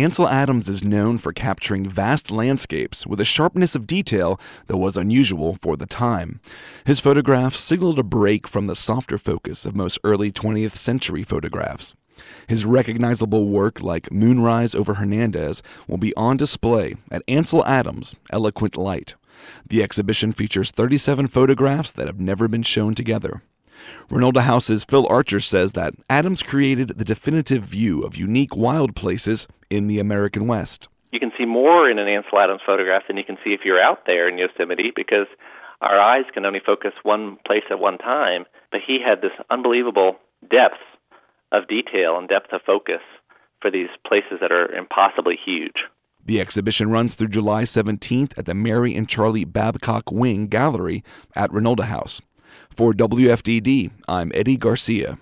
Ansel Adams is known for capturing vast landscapes with a sharpness of detail that was unusual for the time. His photographs signaled a break from the softer focus of most early 20th century photographs. His recognizable work, like Moonrise over Hernandez, will be on display at Ansel Adams' Eloquent Light. The exhibition features 37 photographs that have never been shown together. Reynolda House's Phil Archer says that Adams created the definitive view of unique wild places in the American West. You can see more in an Ansel Adams photograph than you can see if you're out there in Yosemite because our eyes can only focus one place at one time. But he had this unbelievable depth of detail and depth of focus for these places that are impossibly huge. The exhibition runs through July 17th at the Mary and Charlie Babcock Wing Gallery at Reynolda House. For WFDD, I'm Eddie Garcia.